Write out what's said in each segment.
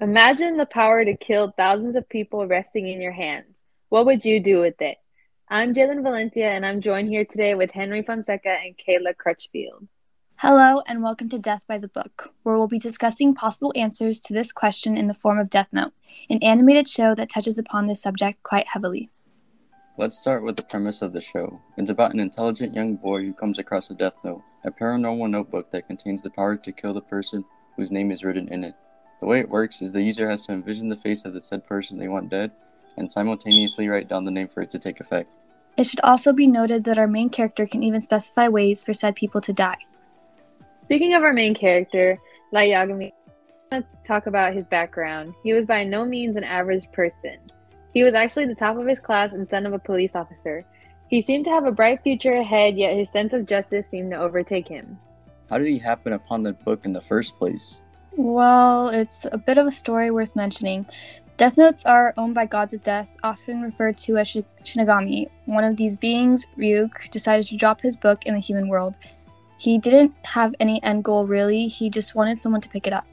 Imagine the power to kill thousands of people resting in your hands. What would you do with it? I'm Jalen Valencia, and I'm joined here today with Henry Fonseca and Kayla Crutchfield. Hello, and welcome to Death by the Book, where we'll be discussing possible answers to this question in the form of Death Note, an animated show that touches upon this subject quite heavily. Let's start with the premise of the show. It's about an intelligent young boy who comes across a Death Note, a paranormal notebook that contains the power to kill the person whose name is written in it. The way it works is the user has to envision the face of the said person they want dead and simultaneously write down the name for it to take effect. It should also be noted that our main character can even specify ways for said people to die. Speaking of our main character, Light Yagami, I want to talk about his background. He was by no means an average person. He was actually the top of his class and son of a police officer. He seemed to have a bright future ahead, yet his sense of justice seemed to overtake him. How did he happen upon the book in the first place? Well, it's a bit of a story worth mentioning. Death Notes are owned by gods of death, often referred to as Shinigami. One of these beings, Ryuk, decided to drop his book in the human world. He didn't have any end goal really, he just wanted someone to pick it up.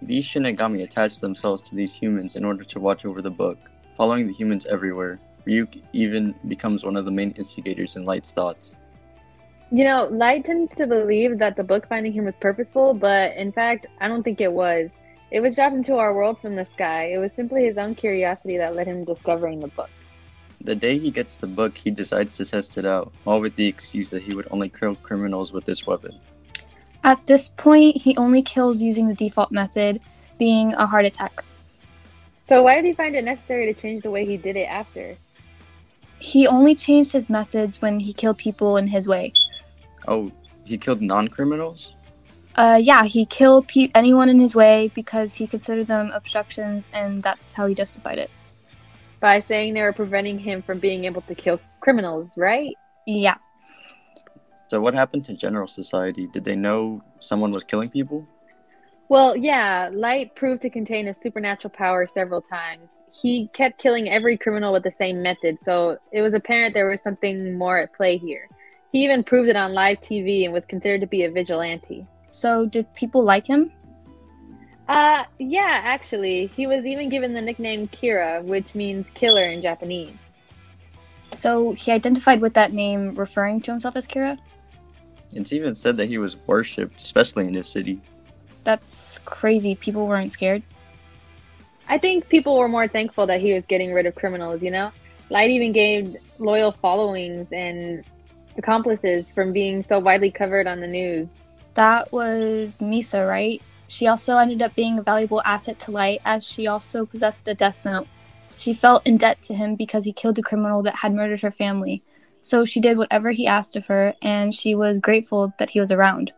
These Shinigami attach themselves to these humans in order to watch over the book, following the humans everywhere. Ryuk even becomes one of the main instigators in Light's thoughts. You know, Light tends to believe that the book finding him was purposeful, but in fact, I don't think it was. It was dropped into our world from the sky. It was simply his own curiosity that led him discovering the book. The day he gets the book, he decides to test it out, all with the excuse that he would only kill criminals with this weapon. At this point, he only kills using the default method, being a heart attack. So, why did he find it necessary to change the way he did it after? He only changed his methods when he killed people in his way. Oh, he killed non criminals? Uh, yeah, he killed pe- anyone in his way because he considered them obstructions, and that's how he justified it. By saying they were preventing him from being able to kill criminals, right? Yeah. So, what happened to general society? Did they know someone was killing people? Well, yeah, Light proved to contain a supernatural power several times. He kept killing every criminal with the same method, so it was apparent there was something more at play here. He even proved it on live TV and was considered to be a vigilante. So, did people like him? Uh, yeah, actually. He was even given the nickname Kira, which means killer in Japanese. So, he identified with that name, referring to himself as Kira? It's even said that he was worshipped, especially in his city. That's crazy. People weren't scared. I think people were more thankful that he was getting rid of criminals, you know? Light even gained loyal followings and accomplices from being so widely covered on the news. That was Misa, right? She also ended up being a valuable asset to Light as she also possessed a death note. She felt in debt to him because he killed the criminal that had murdered her family. So she did whatever he asked of her, and she was grateful that he was around.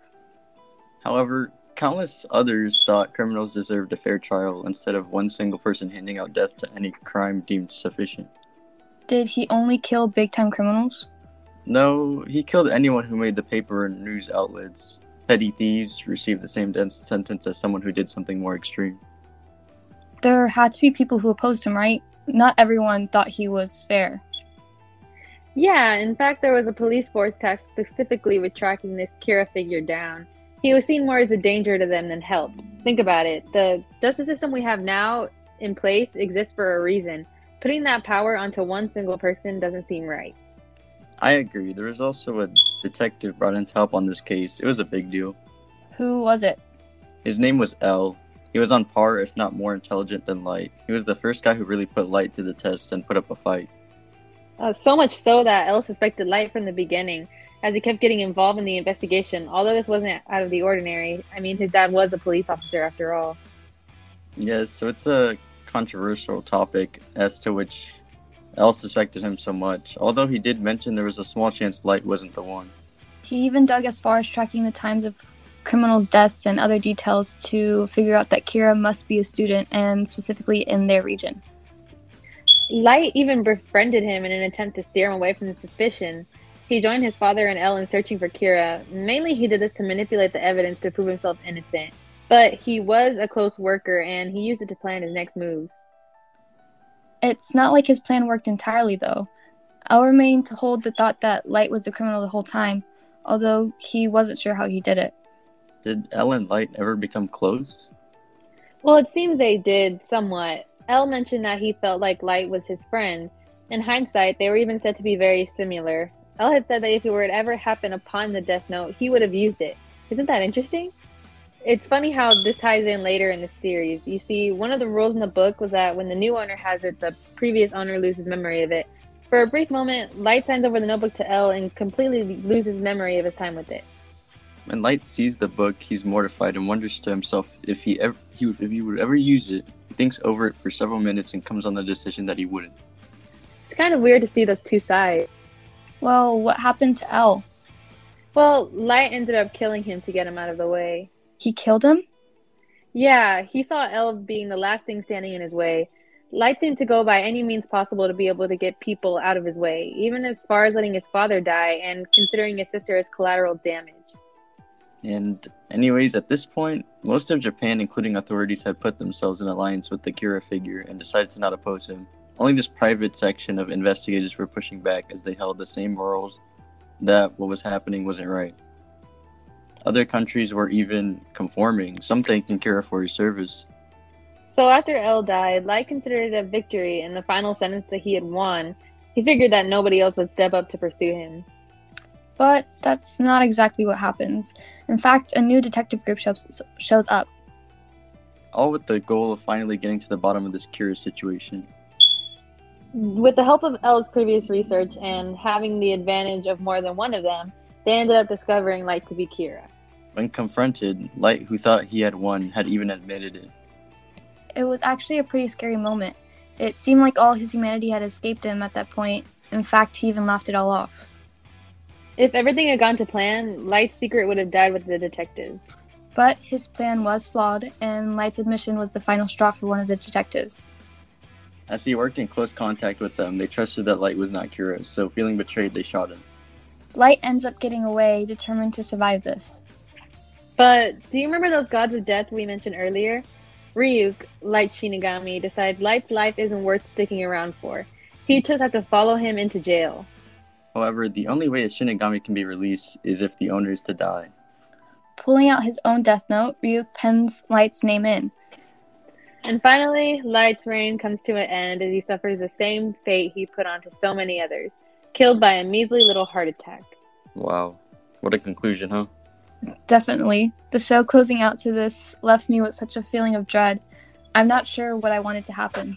However, countless others thought criminals deserved a fair trial instead of one single person handing out death to any crime deemed sufficient. Did he only kill big time criminals? No, he killed anyone who made the paper and news outlets. Petty thieves received the same death sentence as someone who did something more extreme. There had to be people who opposed him, right? Not everyone thought he was fair. Yeah, in fact, there was a police force tasked specifically with tracking this Kira figure down. He was seen more as a danger to them than help. Think about it. The justice system we have now in place exists for a reason. Putting that power onto one single person doesn't seem right. I agree. There was also a detective brought in to help on this case. It was a big deal. Who was it? His name was L. He was on par, if not more intelligent than Light. He was the first guy who really put Light to the test and put up a fight. Uh, so much so that L suspected Light from the beginning, as he kept getting involved in the investigation. Although this wasn't out of the ordinary, I mean, his dad was a police officer after all. Yes, so it's a controversial topic as to which L suspected him so much, although he did mention there was a small chance Light wasn't the one. He even dug as far as tracking the times of criminals' deaths and other details to figure out that Kira must be a student and specifically in their region. Light even befriended him in an attempt to steer him away from the suspicion. He joined his father and L in searching for Kira. Mainly, he did this to manipulate the evidence to prove himself innocent. But he was a close worker and he used it to plan his next moves. It's not like his plan worked entirely, though. I'll remain to hold the thought that Light was the criminal the whole time, although he wasn't sure how he did it. Did L and Light ever become close? Well, it seems they did somewhat. L mentioned that he felt like Light was his friend. In hindsight, they were even said to be very similar. L had said that if it were to ever happen upon the Death Note, he would have used it. Isn't that interesting? It's funny how this ties in later in the series. You see, one of the rules in the book was that when the new owner has it, the previous owner loses memory of it. For a brief moment, Light signs over the notebook to L and completely loses memory of his time with it. When Light sees the book, he's mortified and wonders to himself if he ever he, if he would ever use it. He thinks over it for several minutes and comes on the decision that he wouldn't. It's kind of weird to see those two sides. Well, what happened to L? Well, Light ended up killing him to get him out of the way. He killed him? Yeah, he saw L being the last thing standing in his way. Light seemed to go by any means possible to be able to get people out of his way, even as far as letting his father die and considering his sister as collateral damage. And, anyways, at this point, most of Japan, including authorities, had put themselves in alliance with the Kira figure and decided to not oppose him. Only this private section of investigators were pushing back as they held the same morals that what was happening wasn't right. Other countries were even conforming, some thanking Kira for his service. So after L died, Light considered it a victory in the final sentence that he had won. He figured that nobody else would step up to pursue him. But that's not exactly what happens. In fact, a new detective group shows, shows up. All with the goal of finally getting to the bottom of this curious situation. With the help of L's previous research and having the advantage of more than one of them, they ended up discovering Light to be Kira. When confronted, Light, who thought he had won, had even admitted it. It was actually a pretty scary moment. It seemed like all his humanity had escaped him at that point. In fact, he even laughed it all off. If everything had gone to plan, Light's secret would have died with the detectives. But his plan was flawed, and Light's admission was the final straw for one of the detectives. As he worked in close contact with them, they trusted that Light was not Kira, so feeling betrayed, they shot him. Light ends up getting away, determined to survive this. But do you remember those gods of death we mentioned earlier? Ryuk, Light Shinigami, decides Light's life isn't worth sticking around for. He just has to follow him into jail. However, the only way a Shinigami can be released is if the owner is to die. Pulling out his own death note, Ryuk pens Light's name in. And finally, Light's reign comes to an end as he suffers the same fate he put onto so many others, killed by a measly little heart attack. Wow. What a conclusion, huh? Definitely. The show closing out to this left me with such a feeling of dread. I'm not sure what I wanted to happen.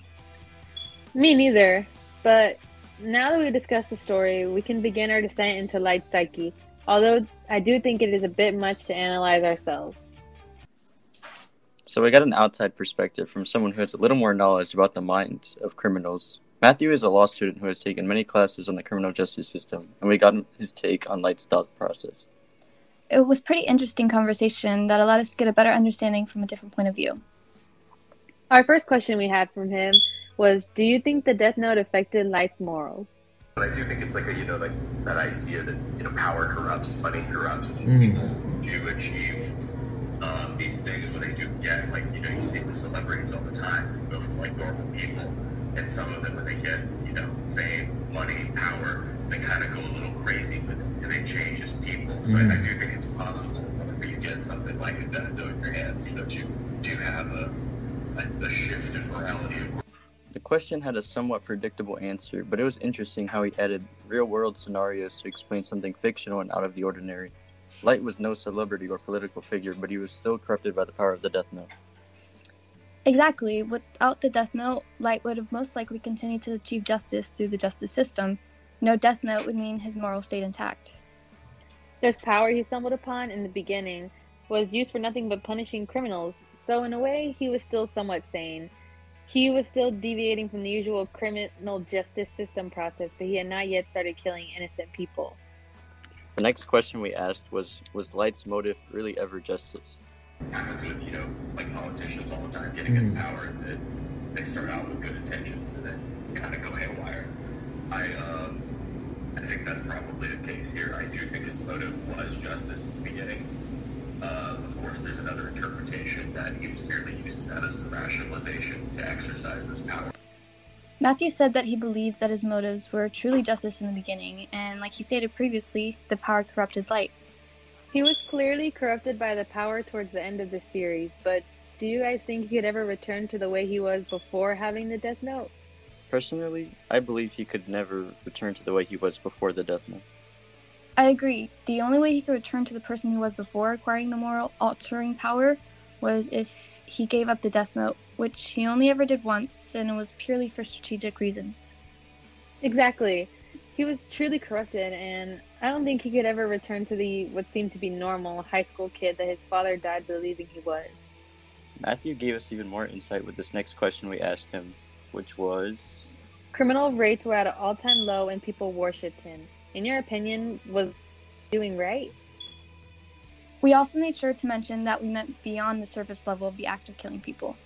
Me neither. But now that we've discussed the story, we can begin our descent into Light's psyche, although I do think it is a bit much to analyze ourselves. So we got an outside perspective from someone who has a little more knowledge about the minds of criminals. Matthew is a law student who has taken many classes on the criminal justice system, and we got his take on Light's thought process. It was pretty interesting conversation that allowed us to get a better understanding from a different point of view. Our first question we had from him was Do you think the Death Note affected Light's morals? But I do think it's like a, you know, like that idea that, you know, power corrupts, money corrupts, and Mhm. people do achieve um, these things when they do get, like, you know, you see the celebrities all the time, who go from, like, normal people, and some of them, when they get, you know, fame, money, power, they kind of go a little crazy with it, and they change as people. So mm. I, I do think it's possible whenever you get something like a death note in your hands, you know, to, to have a, a, a shift in morality. The question had a somewhat predictable answer, but it was interesting how he added real world scenarios to explain something fictional and out of the ordinary. Light was no celebrity or political figure, but he was still corrupted by the power of the Death Note. Exactly. Without the Death Note, Light would have most likely continued to achieve justice through the justice system. No Death Note would mean his moral stayed intact. This power he stumbled upon in the beginning was used for nothing but punishing criminals, so in a way, he was still somewhat sane. He was still deviating from the usual criminal justice system process, but he had not yet started killing innocent people. The next question we asked was Was Light's motive really ever justice? happens with, you know, like politicians all the time getting in hmm. power and they start out with good intentions and then kind of go haywire. I, um, I think that's probably the case here. I do think his motive was justice in the beginning. Uh, of course, there's another interpretation that he was merely using that as a rationalization to exercise this power. Matthew said that he believes that his motives were truly justice in the beginning, and like he stated previously, the power corrupted Light. He was clearly corrupted by the power towards the end of the series, but do you guys think he could ever return to the way he was before having the Death Note? Personally, I believe he could never return to the way he was before the Death Note. I agree. The only way he could return to the person he was before acquiring the moral altering power was if he gave up the Death Note, which he only ever did once, and it was purely for strategic reasons. Exactly. He was truly corrupted, and I don't think he could ever return to the what seemed to be normal high school kid that his father died believing he was. Matthew gave us even more insight with this next question we asked him, which was Criminal rates were at an all time low and people worshipped him. In your opinion, was doing right? We also made sure to mention that we meant beyond the surface level of the act of killing people.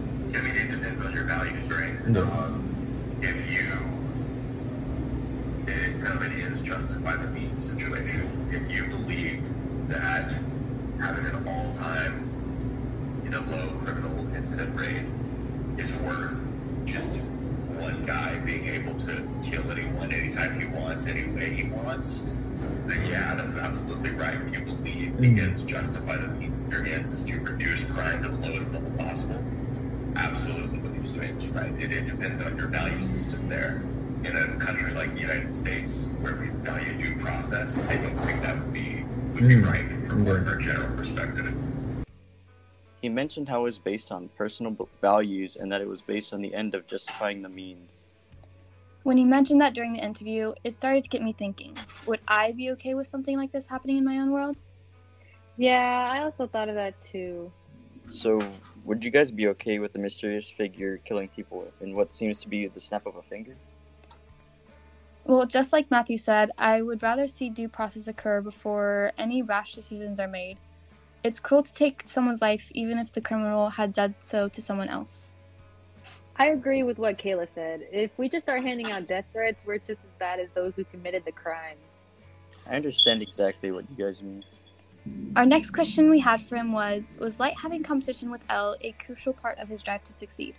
I mean, it depends on your values, right? Yeah. Um, if you, it's kind of an ends justify the means situation. If you believe that having an all-time, you know, low criminal incident rate is worth just one guy being able to kill anyone anytime he wants, any way he wants, then yeah, that's absolutely right. If you believe the Mhm. ends justify the means, your ends is to reduce crime to the lowest level possible absolutely what he was right. It, it depends on your value system there. In a country like the United States, where we value due process, I don't think that would be would be Mm. right from Yeah. our general perspective. He mentioned how it was based on personal b- values and that it was based on the end of justifying the means. When he mentioned that during the interview, it started to get me thinking would I be okay with something like this happening in my own world? Yeah, I also thought of that too. So, would you guys be okay with the mysterious figure killing people in what seems to be the snap of a finger? Well, just like Matthew said, I would rather see due process occur before any rash decisions are made. It's cruel to take someone's life even if the criminal had done so to someone else. I agree with what Kayla said. If we just start handing out death threats, we're just as bad as those who committed the crime. I understand exactly what you guys mean. Our next question we had for him was Was Light having competition with L a crucial part of his drive to succeed?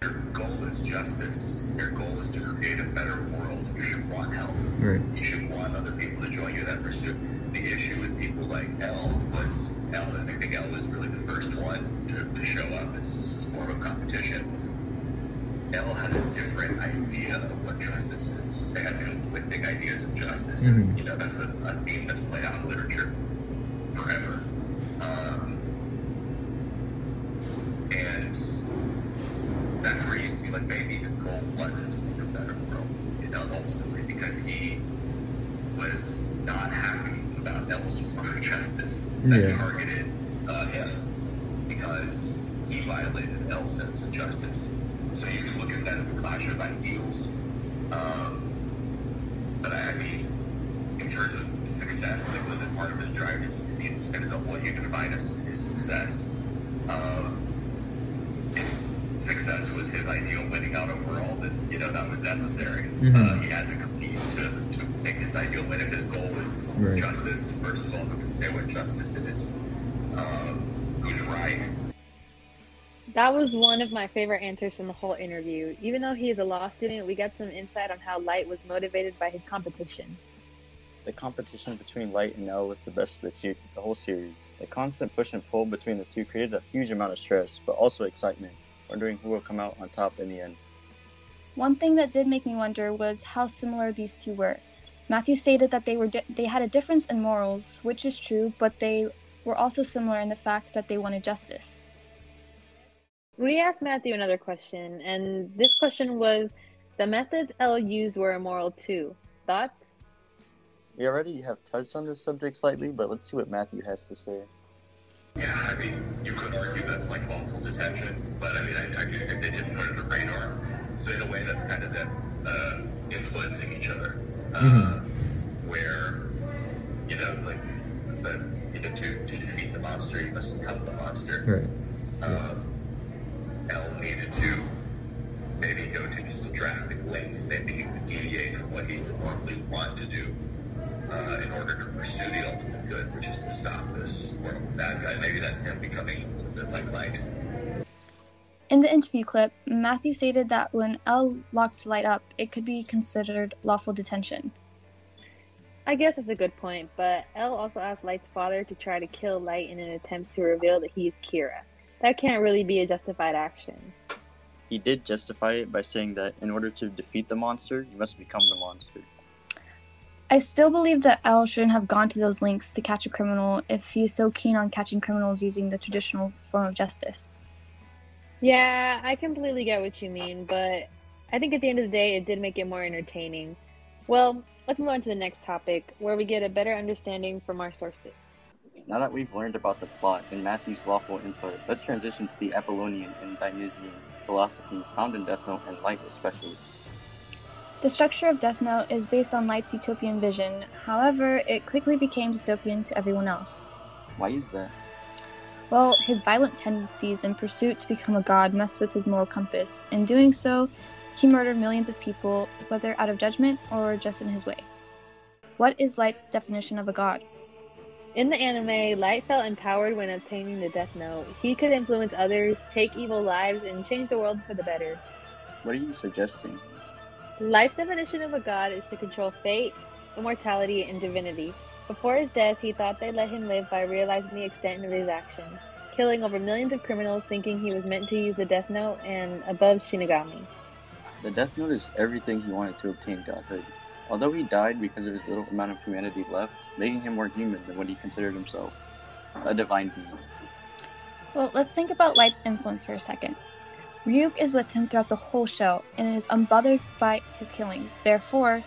Your goal is justice. Your goal is to create a better world. You should want help. Right. You should want other people to join you in that pursuit. The issue with people like L was L, and I think L was really the first one to, to show up as this more of a competition. L had a different idea of what justice is. They had conflicting ideas of justice. Mhm. You know, that's a, a theme that's played out in literature forever. Um, and that's where you see like maybe his goal wasn't a better world, you know, ultimately because he was not happy about L's for justice that Yeah. targeted uh, him because he violated L's sense of justice. So you can look at that as a clash of ideals. Um, but I I mean, in terms of success, like was it part of his drive to succeed? It depends on what you define as his success. Um, success was his ideal winning out overall, then you know that was necessary. Mhm. Uh, he had to compete to, to make his ideal win. If his goal was Right. justice, first of all, who can say what justice is? Um, who's right? That was one of my favorite answers from the whole interview. Even though he is a law student, we got some insight on how Light was motivated by his competition. The competition between Light and L was the best of the, ser- the whole series. The constant push and pull between the two created a huge amount of stress, but also excitement, wondering who will come out on top in the end. One thing that did make me wonder was how similar these two were. Matthew stated that they were di- they had a difference in morals, which is true, but they were also similar in the fact that they wanted justice. We asked Matthew another question, and this question was the methods L used were immoral too. Thoughts? We already have touched on this subject slightly, but let's see what Matthew has to say. Yeah, I mean, you could argue that's like lawful detention, but I mean, I, I do they didn't put it on the radar. So in a way, that's kind of them uh, influencing each other, uh, where you know, like it's that you know, to to defeat the monster, you must become the monster. Right. Um, L needed to maybe go to just drastic lengths, maybe he would deviate from what he would normally want to do uh, in order to pursue the ultimate good, which is to stop this horrible bad guy. Maybe that's him becoming a little bit like Light. In the interview clip, Matthew stated that when L locked Light up, it could be considered lawful detention. I guess it's a good point, but L also asked Light's father to try to kill Light in an attempt to reveal that he's Kira. That can't really be a justified action. He did justify it by saying that in order to defeat the monster, you must become the monster. I still believe that L shouldn't have gone to those lengths to catch a criminal if he's so keen on catching criminals using the traditional form of justice. Yeah, I completely get what you mean, but I think at the end of the day, it did make it more entertaining. Well, let's move on to the next topic, where we get a better understanding from our sources. Now that we've learned about the plot and Matthew's lawful input, let's transition to the Apollonian and Dionysian philosophy found in Death Note and Light especially. The structure of Death Note is based on Light's utopian vision, however, it quickly became dystopian to everyone else. Why is that? Well, his violent tendencies and pursuit to become a god messed with his moral compass. In doing so, he murdered millions of people, whether out of judgment or just in his way. What is Light's definition of a god? In the anime, Light felt empowered when obtaining the Death Note. He could influence others, take evil lives, and change the world for the better. What are you suggesting? Light's definition of a god is to control fate, immortality, and divinity. Before his death, he thought they let him live by realizing the extent of his actions, killing over millions of criminals thinking he was meant to use the Death Note and above Shinigami. The Death Note is everything he wanted to obtain godhood. Although he died because of his little amount of humanity left, making him more human than what he considered himself a divine being. Well, let's think about Light's influence for a second. Ryuk is with him throughout the whole show and is unbothered by his killings. Therefore,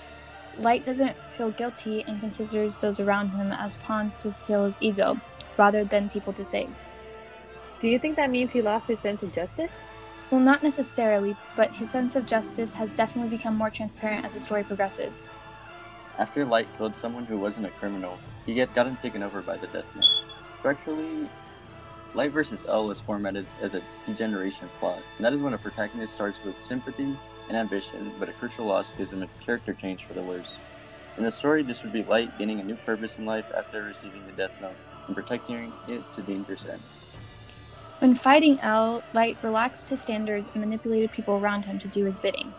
Light doesn't feel guilty and considers those around him as pawns to fulfill his ego, rather than people to save. Do you think that means he lost his sense of justice? Well, not necessarily, but his sense of justice has definitely become more transparent as the story progresses. After Light killed someone who wasn't a criminal, he had gotten taken over by the Death Note. Structurally, Light versus L is formatted as a degeneration plot, and that is when a protagonist starts with sympathy and ambition, but a crucial loss gives him a character change for the worse. In the story, this would be Light gaining a new purpose in life after receiving the Death Note and protecting it to dangerous end. When fighting L, Light relaxed his standards and manipulated people around him to do his bidding.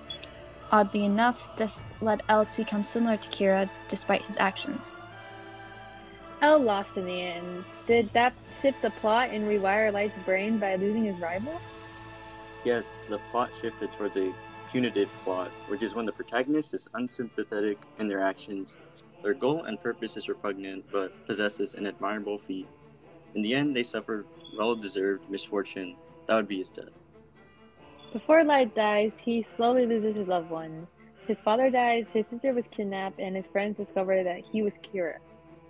Oddly enough, this led L to become similar to Kira despite his actions. L lost in the end. Did that shift the plot and rewire Light's brain by losing his rival? Yes, the plot shifted towards a punitive plot, which is when the protagonist is unsympathetic in their actions. Their goal and purpose is repugnant, but possesses an admirable feat. In the end, they suffer well deserved misfortune. That would be his death. Before Light dies, he slowly loses his loved ones. His father dies, his sister was kidnapped, and his friends discover that he was Kira.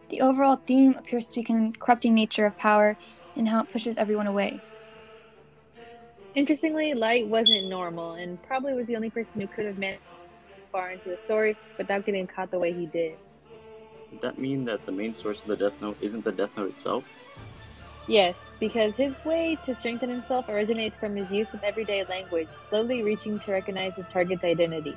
The overall theme appears to be the corrupting nature of power and how it pushes everyone away. Interestingly, Light wasn't normal and probably was the only person who could have managed far into the story without getting caught the way he did. Would that mean that the main source of the Death Note isn't the Death Note itself? Yes, because his way to strengthen himself originates from his use of everyday language, slowly reaching to recognize his target's identity.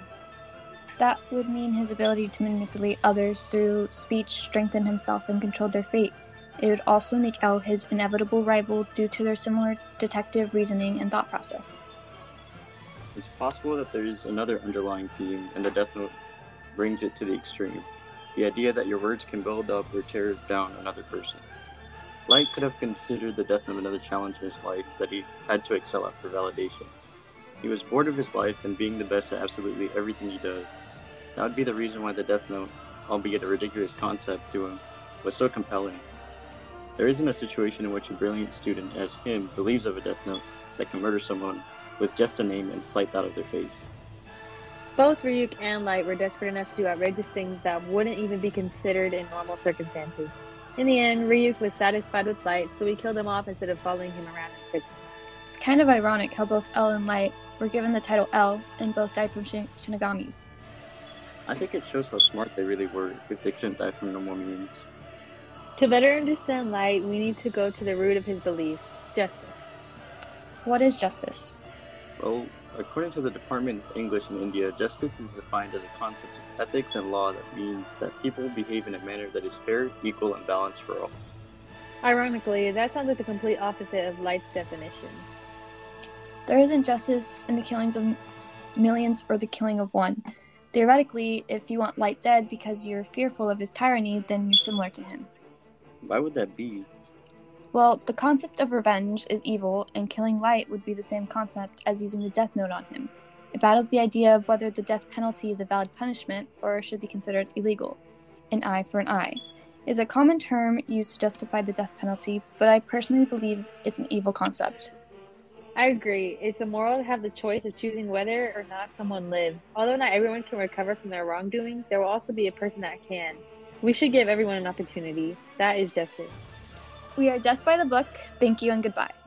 That would mean his ability to manipulate others through speech strengthen himself and control their fate. It would also make L his inevitable rival due to their similar detective reasoning and thought process. It's possible that there is another underlying theme, and the Death Note brings it to the extreme the idea that your words can build up or tear down another person. Light could have considered the Death Note another challenge in his life that he had to excel at for validation. He was bored of his life and being the best at absolutely everything he does. That would be the reason why the Death Note, albeit a ridiculous concept to him, was so compelling. There isn't a situation in which a brilliant student as him believes of a Death Note that can murder someone with just a name and slight that of their face. Both Ryuk and Light were desperate enough to do outrageous things that wouldn't even be considered in normal circumstances. In the end, Ryuk was satisfied with Light, so he killed him off instead of following him around in prison. It's kind of ironic how both L and Light were given the title L and both died from shin- Shinigamis. I think it shows how smart they really were if they couldn't die from normal means. To better understand Light, we need to go to the root of his beliefs justice. What is justice? Well, according to the Department of English in India, justice is defined as a concept of ethics and law that means that people behave in a manner that is fair, equal, and balanced for all. Ironically, that sounds like the complete opposite of Light's definition. There isn't justice in the killings of millions or the killing of one. Theoretically, if you want Light dead because you're fearful of his tyranny, then you're similar to him. Why would that be? Well, the concept of revenge is evil, and killing Light would be the same concept as using the death note on him. It battles the idea of whether the death penalty is a valid punishment or should be considered illegal. An eye for an eye is a common term used to justify the death penalty, but I personally believe it's an evil concept. I agree. It's immoral to have the choice of choosing whether or not someone lives. Although not everyone can recover from their wrongdoing, there will also be a person that can. We should give everyone an opportunity. That is justice. We are Death by the Book. Thank you and goodbye.